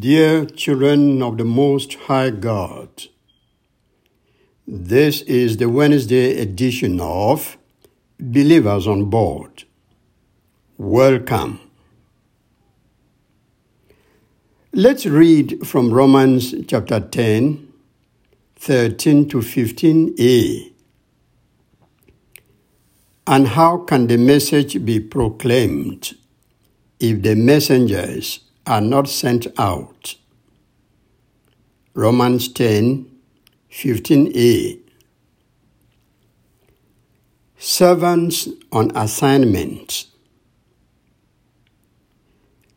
Dear children of the Most High God, this is the Wednesday edition of Believers on Board. Welcome. Let's read from Romans chapter 10, 13 to 15a. And how can the message be proclaimed if the messengers are not sent out? Romans 10, 15a. Servants on assignment.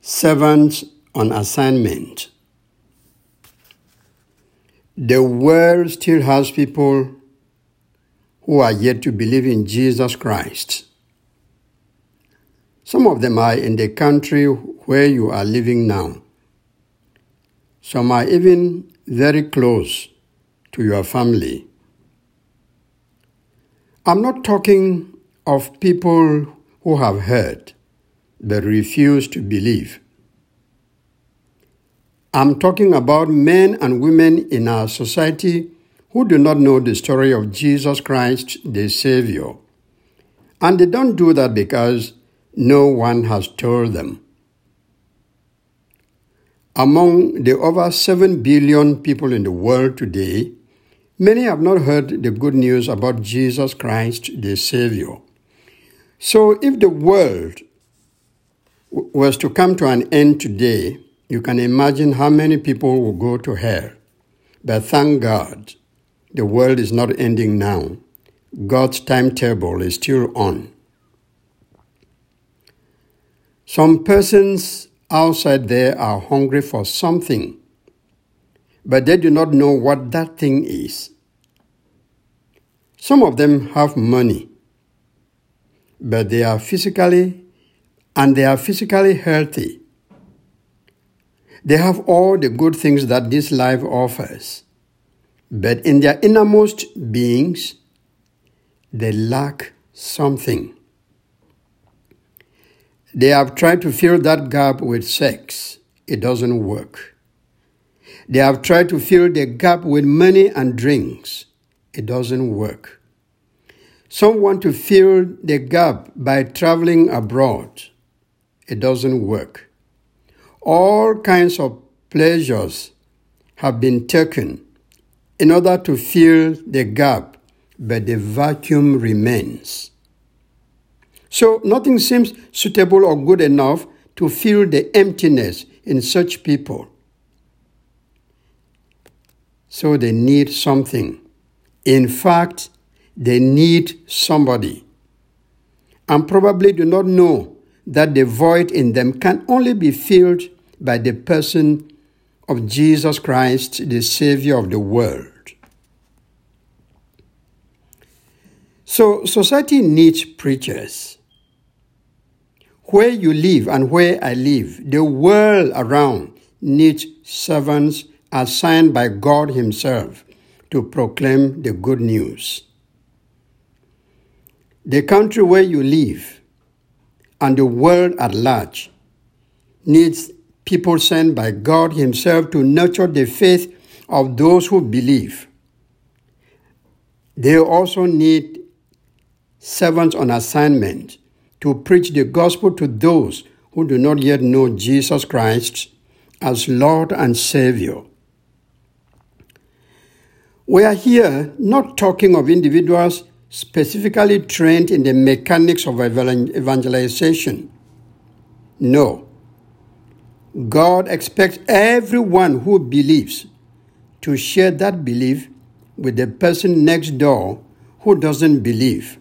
Servants on assignment. The world still has people who are yet to believe in Jesus Christ. Some of them are in the country where you are living now. Some are even very close to your family. I'm not talking of people who have heard but refuse to believe. I'm talking about men and women in our society who do not know the story of Jesus Christ, the Savior. And they don't do that because no one has told them. Among the over 7 billion people in the world today, many have not heard the good news about Jesus Christ, the Savior. So, if the world was to come to an end today, you can imagine how many people will go to hell. But thank God, the world is not ending now. God's timetable is still on. Some persons outside there are hungry for something, but they do not know what that thing is. Some of them have money, but they are physically and they are physically healthy. They have all the good things that this life offers, but in their innermost beings, they lack something. They have tried to fill that gap with sex. It doesn't work. They have tried to fill the gap with money and drinks. It doesn't work. Some want to fill the gap by traveling abroad. It doesn't work. All kinds of pleasures have been taken in order to fill the gap, but the vacuum remains. So nothing seems suitable or good enough to fill the emptiness in such people. So they need something. In fact, they need somebody. And probably do not know that the void in them can only be filled by the person of Jesus Christ, the Savior of the world. So, society needs preachers where you live and where I live, the world around needs servants assigned by God Himself to proclaim the good news. The country where you live and the world at large needs people sent by God Himself to nurture the faith of those who believe. They also need servants on assignment to preach the gospel to those who do not yet know Jesus Christ as Lord and Savior. We are here not talking of individuals specifically trained in the mechanics of evangelization. No. God expects everyone who believes to share that belief with the person next door who doesn't believe.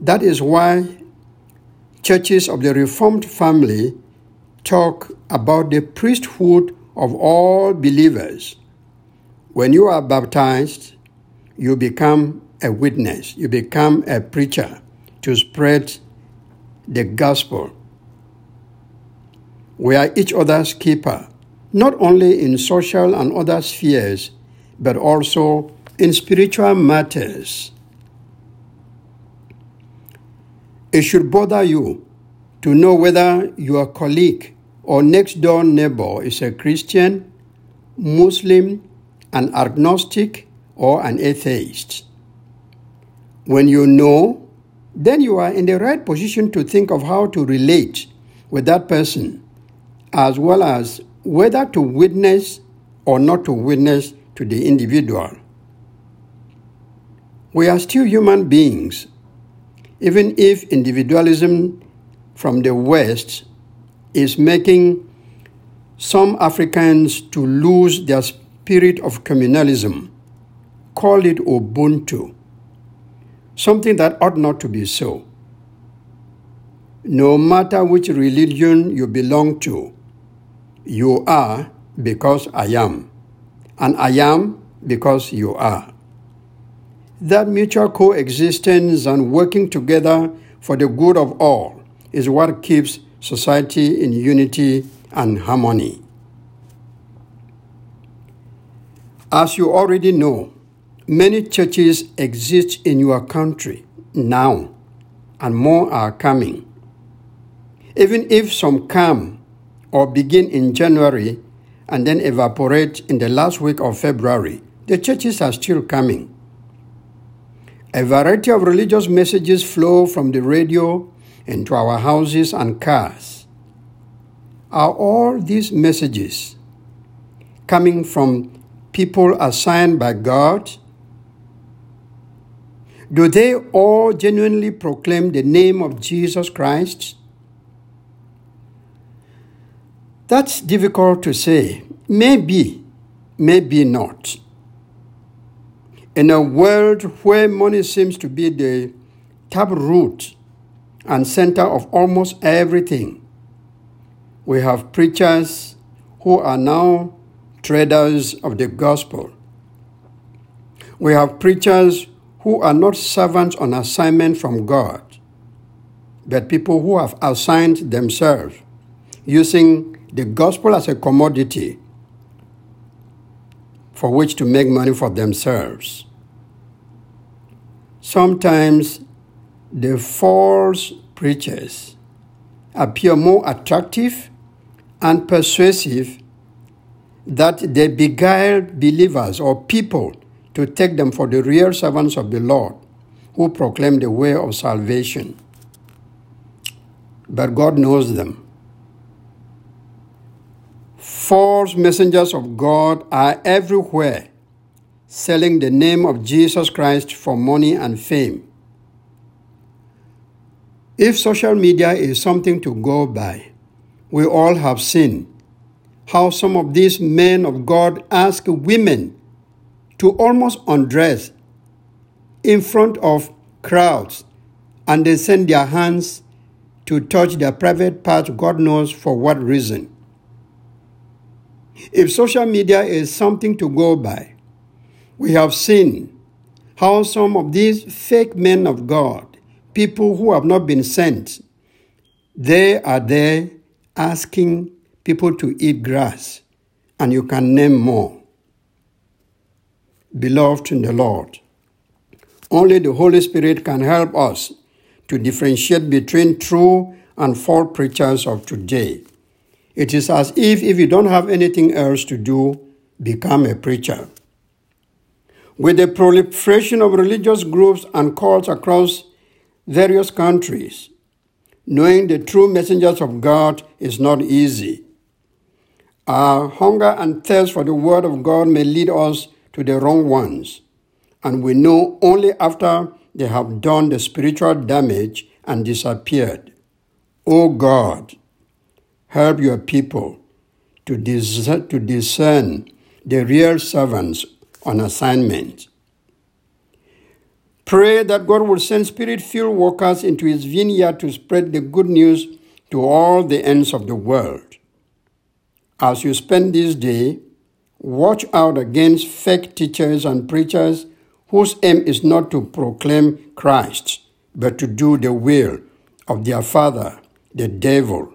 That is why churches of the Reformed family talk about the priesthood of all believers. When you are baptized, you become a witness, you become a preacher to spread the gospel. We are each other's keeper, not only in social and other spheres, but also in spiritual matters. It should bother you to know whether your colleague or next door neighbor is a Christian, Muslim, an agnostic, or an atheist. When you know, then you are in the right position to think of how to relate with that person, as well as whether to witness or not to witness to the individual. We are still human beings, even if individualism from the West is making some Africans to lose their spirit of communalism. Call it Ubuntu, something that ought not to be so. No matter which religion you belong to, you are because I am, and I am because you are. That mutual coexistence and working together for the good of all is what keeps society in unity and harmony. As you already know, many churches exist in your country now, and more are coming. Even if some come or begin in January and then evaporate in the last week of February, the churches are still coming. A variety of religious messages flow from the radio into our houses and cars. Are all these messages coming from people assigned by God? Do they all genuinely proclaim the name of Jesus Christ? That's difficult to say. Maybe, maybe not. In a world where money seems to be the taproot and center of almost everything, we have preachers who are now traders of the gospel. We have preachers who are not servants on assignment from God, but people who have assigned themselves using the gospel as a commodity for which to make money for themselves. Sometimes the false preachers appear more attractive and persuasive that they beguile believers or people to take them for the real servants of the Lord who proclaim the way of salvation. But God knows them. False messengers of God are everywhere selling the name of Jesus Christ for money and fame. If social media is something to go by, we all have seen how some of these men of God ask women to almost undress in front of crowds and they send their hands to touch their private parts, God knows for what reason. If social media is something to go by, we have seen how some of these fake men of God, people who have not been sent, they are there asking people to eat grass, and you can name more. Beloved in the Lord, only the Holy Spirit can help us to differentiate between true and false preachers of today. It is as if if you don't have anything else to do, become a preacher. With the proliferation of religious groups and cults across various countries, knowing the true messengers of God is not easy. Our hunger and thirst for the Word of God may lead us to the wrong ones, and we know only after they have done the spiritual damage and disappeared. O oh God, help your people to, dis- to discern the real servants on assignment. Pray that God will send spirit filled workers into his vineyard to spread the good news to all the ends of the world. As you spend this day, watch out against fake teachers and preachers whose aim is not to proclaim Christ, but to do the will of their father, the devil.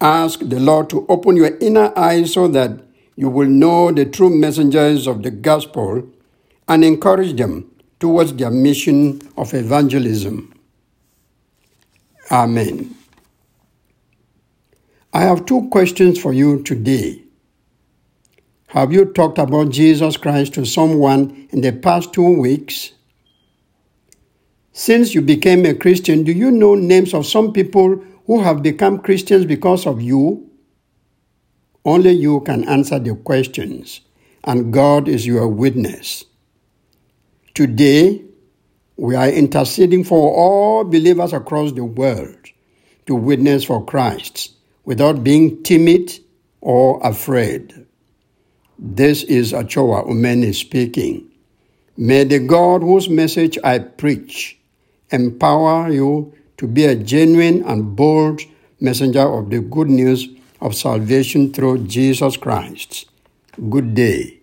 Ask the Lord to open your inner eyes so that you will know the true messengers of the gospel and encourage them towards their mission of evangelism. Amen. I have two questions for you today. Have you talked about Jesus Christ to someone in the past two weeks? Since you became a Christian, do you know names of some people who have become Christians because of you? Only you can answer the questions, and God is your witness. Today, we are interceding for all believers across the world to witness for Christ without being timid or afraid. This is Achoa Umeni speaking. May the God whose message I preach empower you to be a genuine and bold messenger of the good news of salvation through Jesus Christ. Good day.